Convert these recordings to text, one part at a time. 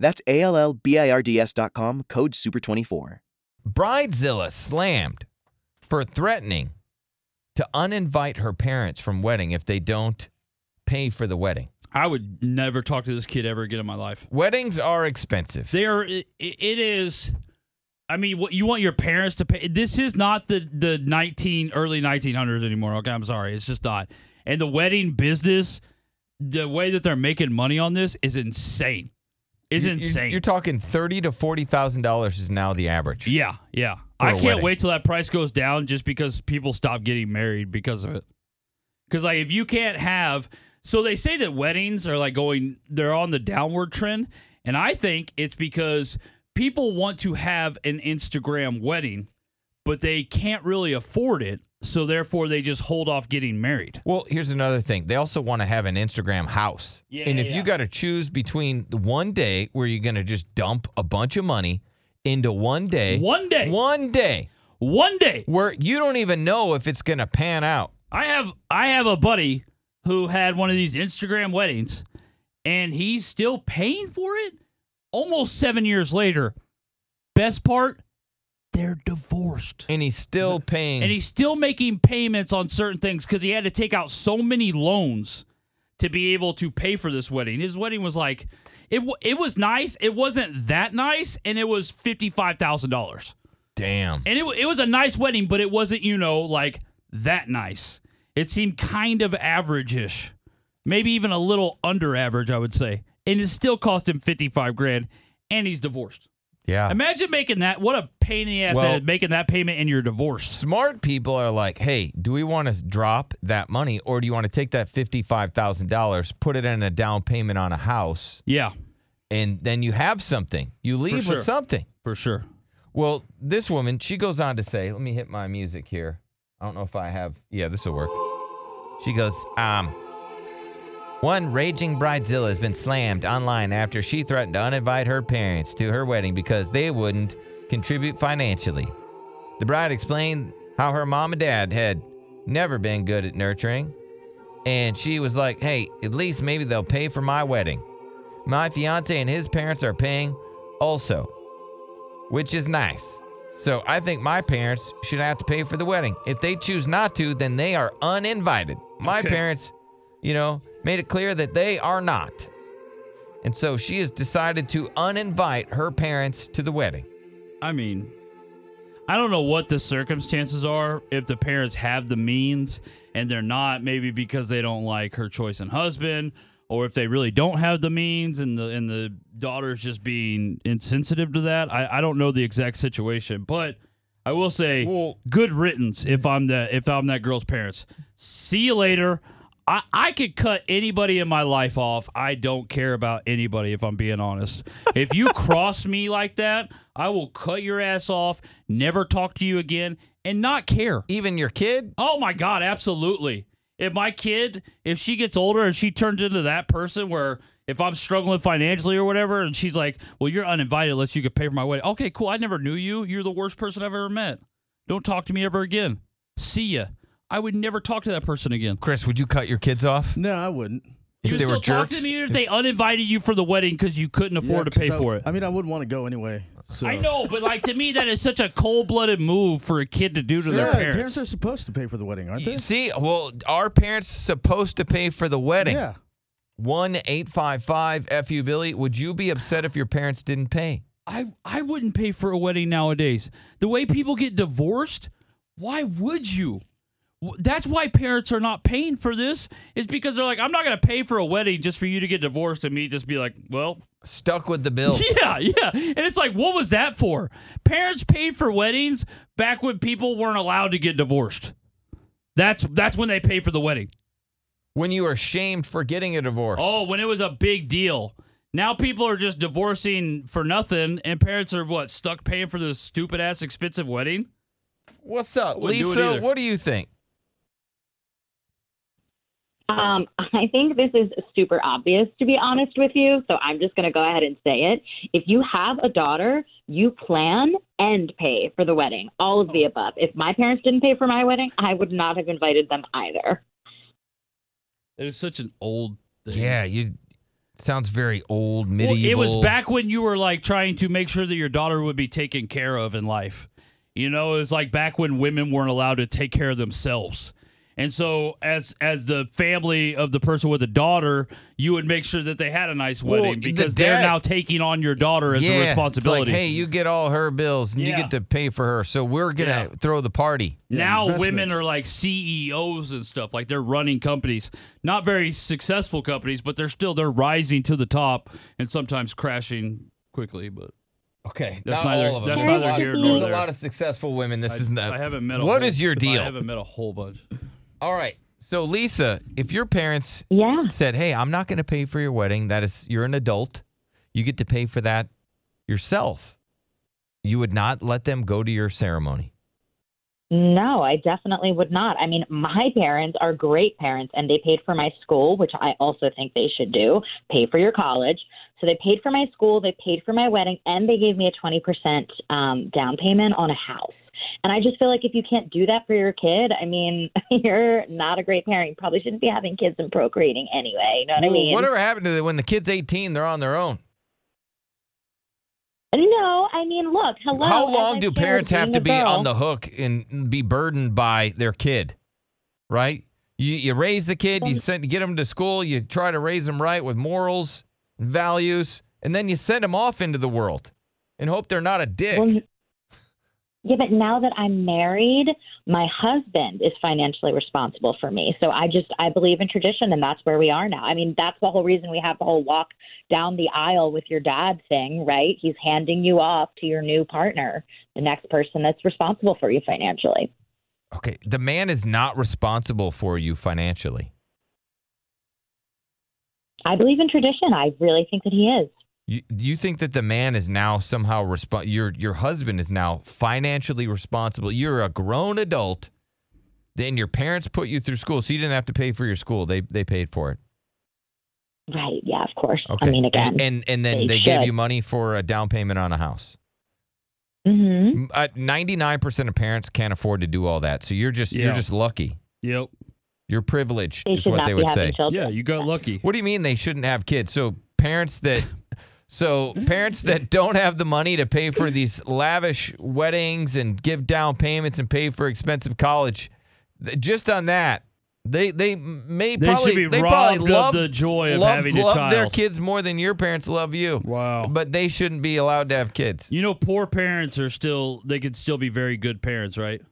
That's A L L B I R D S.com, code SUPER24. Bridezilla slammed for threatening to uninvite her parents from wedding if they don't pay for the wedding. I would never talk to this kid ever again in my life. Weddings are expensive. They are. It, it is. I mean, what you want your parents to pay? This is not the the nineteen early nineteen hundreds anymore. Okay, I'm sorry, it's just not. And the wedding business, the way that they're making money on this is insane. Is You- insane. You're talking thirty to forty thousand dollars is now the average. yeah, yeah. I can't wedding. wait till that price goes down just because people stop getting married because of it. Because like if you can't have, so they say that weddings are like going, they're on the downward trend, and I think it's because people want to have an Instagram wedding, but they can't really afford it, so therefore they just hold off getting married. Well, here's another thing. They also want to have an Instagram house. Yeah, and if yeah. you got to choose between the one day where you're going to just dump a bunch of money into one day, One day, one day one day, where you don't even know if it's going to pan out. I have I have a buddy who had one of these Instagram weddings and he's still paying for it almost 7 years later. Best part, they're divorced. And he's still paying. And he's still making payments on certain things cuz he had to take out so many loans to be able to pay for this wedding. His wedding was like it w- it was nice, it wasn't that nice and it was $55,000. damn. And it, wa- it was a nice wedding, but it wasn't, you know, like that nice. It seemed kind of average ish. Maybe even a little under average, I would say. And it still cost him 55 grand, and he's divorced. Yeah. Imagine making that. What a pain in the ass Well- that is making that payment in your divorce. Smart people are like, hey, do we want to drop that money or do you want to take that $55,000, put it in a down payment on a house, Yeah, and then you have something? You leave sure. with something. for sure. Well, this woman, she goes on to say, let me hit my music here. I don't know if I have, yeah, this will work. She goes, um, one raging bridezilla has been slammed online after she threatened to uninvite her parents to her wedding because they wouldn't contribute financially. The bride explained how her mom and dad had never been good at nurturing, and she was like, hey, at least maybe they'll pay for my wedding. My fiance and his parents are paying also which is nice. So I think my parents should have to pay for the wedding. If they choose not to, then they are uninvited. My Okay. parents, you know, made it clear that they are not. And so she has decided to uninvite her parents to the wedding. I mean, I don't know what the circumstances are if the parents have the means and they're not, maybe because they don't like her choice in husband, or if they really don't have the means and the and the daughter's just being insensitive to that. I, I don't know the exact situation, but I will say Well- good riddance if I'm the if I'm that girl's parents. See you later. I, I could cut anybody in my life off. I don't care about anybody if I'm being honest. If you cross me like that, I will cut your ass off, never talk to you again, and not care. Even your kid? Oh my God, absolutely. If my kid, if she gets older and she turns into that person where if I'm struggling financially or whatever, and she's like, well, you're uninvited unless you could pay for my wedding. Okay, cool. I never knew you. You're the worst person I've ever met. Don't talk to me ever again. See ya. I would never talk to that person again. Chris, would you cut your kids off No, I wouldn't. if you they would were still talk jerks? to me if they uninvited you for the wedding because you couldn't afford Yeah, to pay so- for it. I mean, I wouldn't want to go anyway. So. I know, but like to me, that is such a cold blooded move for a kid to do to Yeah, their parents. parents. are supposed to pay for the wedding, aren't they? See, well, our parents supposed to pay for the wedding. Yeah. One eight five five fu Billy. Would you be upset if your parents didn't pay? I I wouldn't pay for a wedding nowadays. The way people get divorced, why would you? That's why parents are not paying for this. Is because they're like, I'm not going to pay for a wedding just for you to get divorced and me just be like, well, Stuck with the bill. yeah, yeah. And it's like, what was that for? Parents paid for weddings back when people weren't allowed to get divorced. That's that's when they pay for the wedding. when you are shamed for getting a divorce. Oh, when it was a big deal. Now people are just divorcing for nothing, and parents are what stuck paying for this stupid ass expensive wedding. What's up, Wouldn't Lisa? What do you think? Um, I think this is super obvious, to be honest with you. So I'm just going to go ahead and say it. If you have a daughter, you plan and pay for the wedding, all of the above. If my parents didn't pay for my wedding, I would not have invited them either. It is such an old thing. Yeah, you sounds very old, Well, medieval. it was back when you were like trying to make sure that your daughter would be taken care of in life. You know, it was like back when women weren't allowed to take care of themselves. And so as as the family of the person with a daughter, you would make sure that they had a nice Well, wedding the because they're now taking on your daughter as yeah, a it's responsibility. Like, hey, you get all her bills and you get to pay for her. So we're gonna Yeah. throw the party. now women are like CEOs and stuff. Like they're running companies, not very successful companies, but they're still they're rising to the top and sometimes crashing quickly. But Okay, That's not neither- all of them. that's There's a neither lot- here There's nor a lot of successful women. This I, is not. I haven't met. A What whole, is your deal? I haven't met a whole bunch. All right. So Lisa, if your parents Yeah. said, "Hey, I'm not going to pay for your wedding. That is, you're an adult. You get to pay for that yourself." You would not let them go to your ceremony. No, I definitely would not. I mean, my parents are great parents and they paid for my school, which I also think they should do. Pay for your college. So they paid for my school, they paid for my wedding, and they gave me a 20% um, down payment on a house. And I just feel like if you can't do that for your kid, I mean, you're not a great parent. You probably shouldn't be having kids and procreating anyway. You know what I mean? whatever happened to the, when the kid's 18? They're on their own. No, I mean, look, hello. How long do parents have to be girl- on the hook and be burdened by their kid? Right? You you raise the kid, you send get them to school, you try to raise them right with morals and values, and then you send them off into the world and hope they're not a dick. Well, yeah, but now that I'm married, my husband is financially responsible for me. So I just I believe in tradition, and that's where we are now. I mean, that's the whole reason we have the whole walk down the aisle with your dad thing, right? He's handing you off to your new partner, the next person that's responsible for you financially. Okay, the man is not responsible for you financially. I believe in tradition. I really think that he is. You you think that the man is now somehow resp- your your husband is now financially responsible. You're a grown adult. Then your parents put you through school, so you didn't have to pay for your school. They they paid for it. Right? Yeah, of course. Okay. I mean, again. and and, and then they they, gave you money for a down payment on a house. hmm Ninety nine percent of parents can't afford to do all that, so you're just Yeah. you're just lucky. Yep. You're privileged, They is what not they be would say. children. Yeah, you got lucky. What do you mean they shouldn't have kids? So parents that so parents that don't have the money to pay for these lavish weddings and give down payments and pay for expensive college, just on that, they they may They probably should be they robbed probably of love the joy of love, having a child. their kids more than your parents love you. Wow. But they shouldn't be allowed to have kids. You know, poor parents are still they could still be very good parents, right?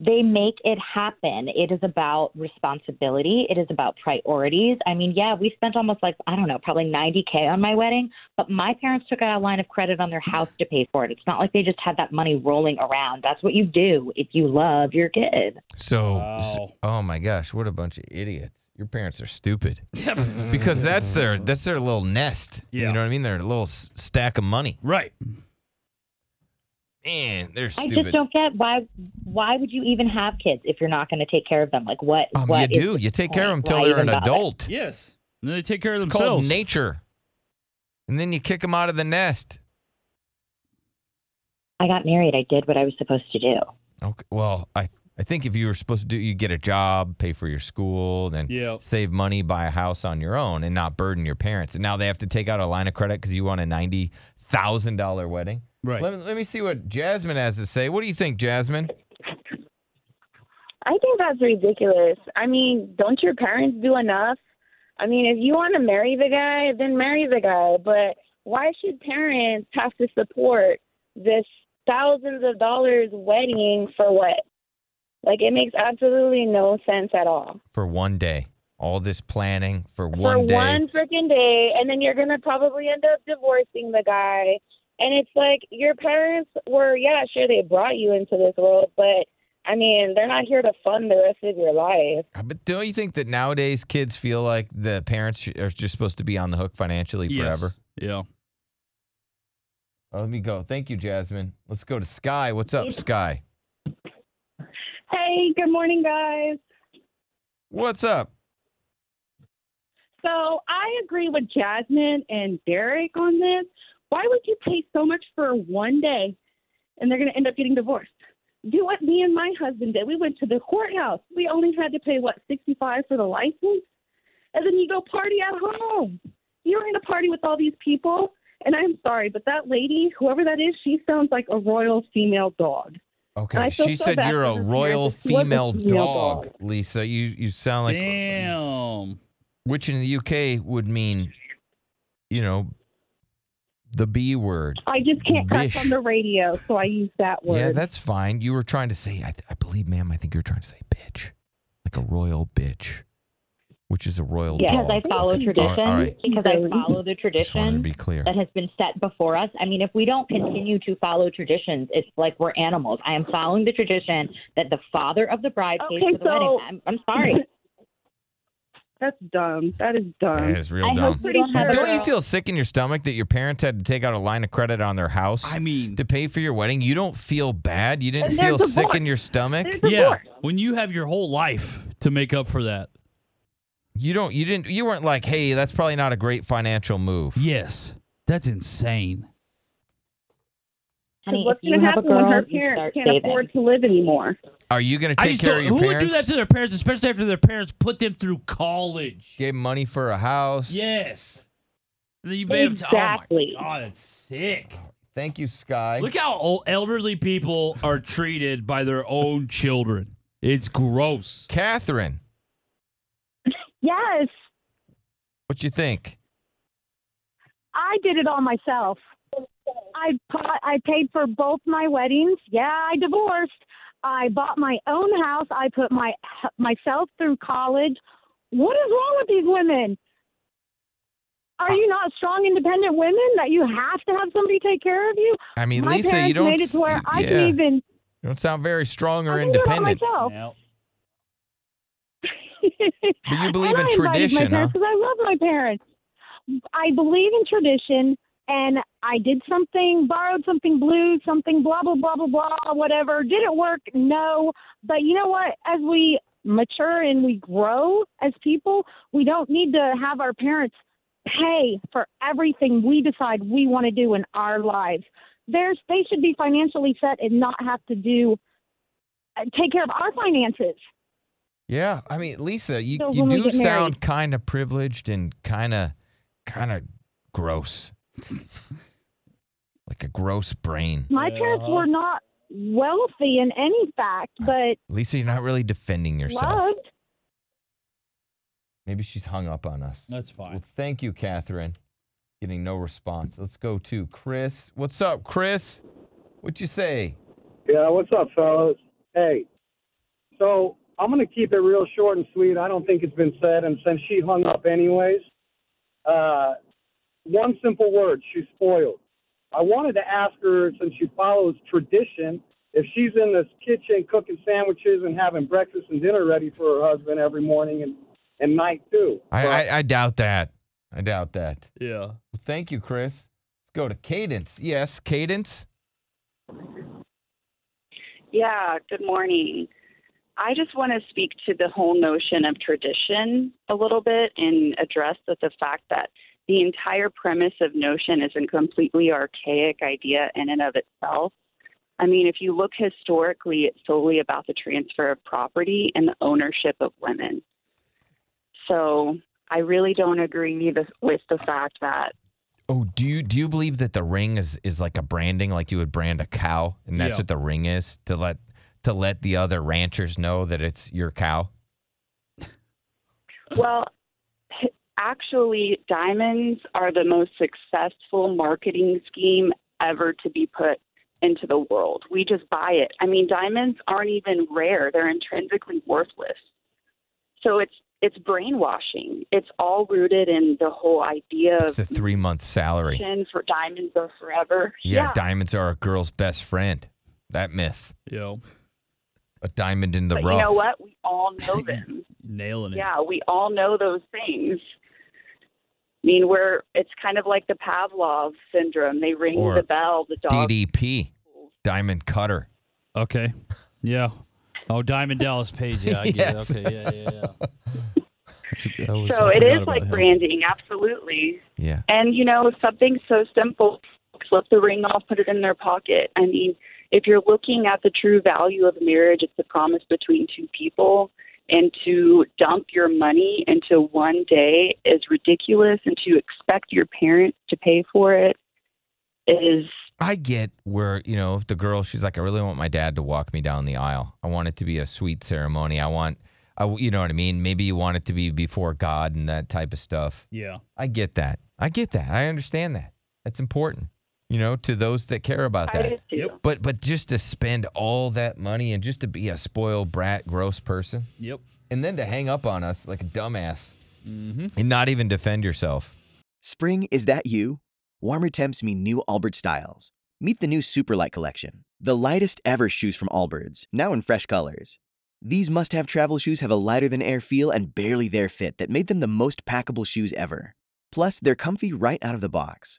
They make it happen. It is about responsibility. It is about priorities. I mean, yeah, we spent almost like, I don't know, probably 90K on my wedding, but my parents took out a line of credit on their house to pay for it. It's not like they just had that money rolling around. That's what you do if you love your kid. So, Wow. oh my gosh, what a bunch of idiots. Your parents are stupid. because that's their that's their little nest. Yeah. You know what I mean? Their little s- stack of money. right. Man, they're I just don't get why why would you even have kids if you're not going to take care of them? Like what Um, what you do. You take care of them point? till they're an even bother? adult. Yes. And then they take care of It's called themselves. nature. And then you kick them out of the nest. I got married. I did what I was supposed to do. Okay. Well, I I think if you were supposed to do, you get a job, pay for your school, then Yeah. save money, buy a house on your own, and not burden your parents. And now they have to take out a line of credit because you want a ninety thousand dollar wedding. Right. Let me, let me see what Jasmine has to say. What do you think, Jasmine? I think that's ridiculous. I mean, don't your parents do enough? I mean, if you want to marry the guy, then marry the guy. But why should parents have to support this thousands of dollars wedding for what? Like, it makes absolutely no sense at all. For one day, all this planning for for one day. one freaking day, and then you're going to probably end up divorcing the guy. And it's like your parents were, yeah, sure, they brought you into this world, but I mean, they're not here to fund the rest of your life. Uh, but don't you think that nowadays kids feel like the parents are just supposed to be on the hook financially Yes. forever? Yeah. Oh, let me go. Thank you, Jasmine. Let's go to Sky. What's up, Sky? Hey, good morning, guys. What's up? So I agree with Jasmine and Derek on this. Why would you pay so much for one day and they're going to end up getting divorced? Do what me and my husband did. We went to the courthouse. We only had to pay, what, 65 for the license? And then you go party at home. You're going to party with all these people. And I'm sorry, but that lady, whoever that is, she sounds like a royal female dog. Okay, I she so said you're a royal parents. She was a female female dog, dog. Lisa. You you sound like Damn. which in the UK would mean, you know, the B word. I just can't cuss on the radio, so I use that word. Yeah, that's fine. You were trying to say, I, I believe, ma'am, I think you were trying to say bitch, like a royal bitch, which is a royal Because. I follow tradition. All right. Because I follow the Just wanted to tradition be clear. that has been set before us. I mean, if we don't continue to follow traditions, it's like we're animals. I am following the tradition that the father of the bride pays for the so- wedding. I'm, I'm sorry. That's dumb. That is dumb. That is real I dumb. hope you don't have a Don't you girl- feel sick in your stomach that your parents had to take out a line of credit on their house I mean, to pay for your wedding? You don't feel bad? You didn't And they're feel sick divorced. in your stomach? They're yeah. When you have your whole life to make up for that. You don't you didn't you weren't like, "Hey, that's probably not a great financial move." Yes. That's insane. Honey, what's if you going to have a happen when girl, her you parents start can't saving. afford to live anymore? Are you going to take care don't, of your who would do that to their parents, especially after their parents put them through college? Gave 'em money for a house? Yes. And then you made them t- Exactly. Oh my god, that's sick. Thank you, Sky. Look how old, elderly people are treated by their own children. It's gross. Catherine, Yes, what you think? I did it all myself. I pa- I paid for both my weddings. Yeah, I divorced. I bought my own house. I put my myself through college. What is wrong with these women? Are you not strong, independent women that you have to have somebody take care of you? I mean, my Lisa, parents you don't made it to where s- I yeah, can even. you don't sound very strong or I can do independent. myself. Yep. But you believe and in I tradition, my parents huh? because I love my parents. I believe in tradition, and I did something, borrowed something blue, something blah blah blah blah blah, whatever. Did it work? No. But you know what? As we mature and we grow as people, we don't need to have our parents pay for everything we decide we want to do in our lives. There's they should be financially set and not have to do uh, take care of our finances. Yeah, I mean, Lisa, you, So you do sound kind of privileged and kind of kind of gross. like a gross brain. My parents were not wealthy in any fact, but Lisa, you're not really defending yourself. loved. Maybe she's hung up on us. That's Well, fine. thank you, Catherine. Getting no response. Let's go to Chris. What's up, Chris? What you say? Yeah, what's up, fellas? Hey, so I'm going to keep it real short and sweet. I don't think it's been said, and since she hung up anyways, uh, one simple word: she's spoiled. I wanted to ask her, since she follows tradition, if she's in this kitchen cooking sandwiches and having breakfast and dinner ready for her husband every morning and, and night too. I, But- I, I doubt that. I doubt that. Yeah. Well, thank you, Chris. Let's go to Cadence. Yes, Cadence. Yeah, good morning. I just want to speak to the whole notion of tradition a little bit and address that the fact that the entire premise of notion is a completely archaic idea in and of itself. I mean, if you look historically, it's solely about the transfer of property and the ownership of women. So I really don't agree with- with the fact that Oh, do you do you believe that the ring is is like a branding, like you would brand a cow, and that's Yeah. what the ring is to let to let the other ranchers know that it's your cow? Well, h- actually, diamonds are the most successful marketing scheme ever to be put into the world. We just buy it. I mean, diamonds aren't even rare; they're intrinsically worthless. So it's it's brainwashing. It's all rooted in the whole idea It's of the three month salary. for diamonds are forever. Yeah, diamonds are a girl's best friend. That myth. Yo. A diamond in the but rough. you know what? We all know them. Nailing it. yeah, we all know those things. I mean, we're it's kind of like the Pavlov syndrome. They ring Or the bell, the dog. DDP, diamond cutter. Okay. Yeah. Oh, Diamond Dallas Page. Yeah, I get Yes. it. Okay. Yeah, yeah, yeah. I was- So I it forgot is about like him. branding, absolutely. Yeah. And you know, something so simple, flip the ring off, put it in their pocket. I mean, if you're looking at the true value of marriage, it's a promise between two people. And to dump your money into one day is ridiculous, and to expect your parents to pay for it is I get where, you know, if the girl, she's like, I really want my dad to walk me down the aisle. I want it to be a sweet ceremony. I want, I, you know what I mean? Maybe you want it to be before God and that type of stuff. Yeah. I get that. I get that. I understand that. That's important, you know, to those that care about I that. do too. But but just to spend all that money and just to be a spoiled brat, gross person, Yep. and then to hang up on us like a dumbass Mm-hmm. and not even defend yourself. Spring, is that you? Warmer temps mean new Allbirds styles. Meet the new Superlight collection, the lightest ever shoes from Allbirds, now in fresh colors. These must have travel shoes have a lighter than air feel and barely there fit that made them the most packable shoes ever. Plus, they're comfy right out of the box.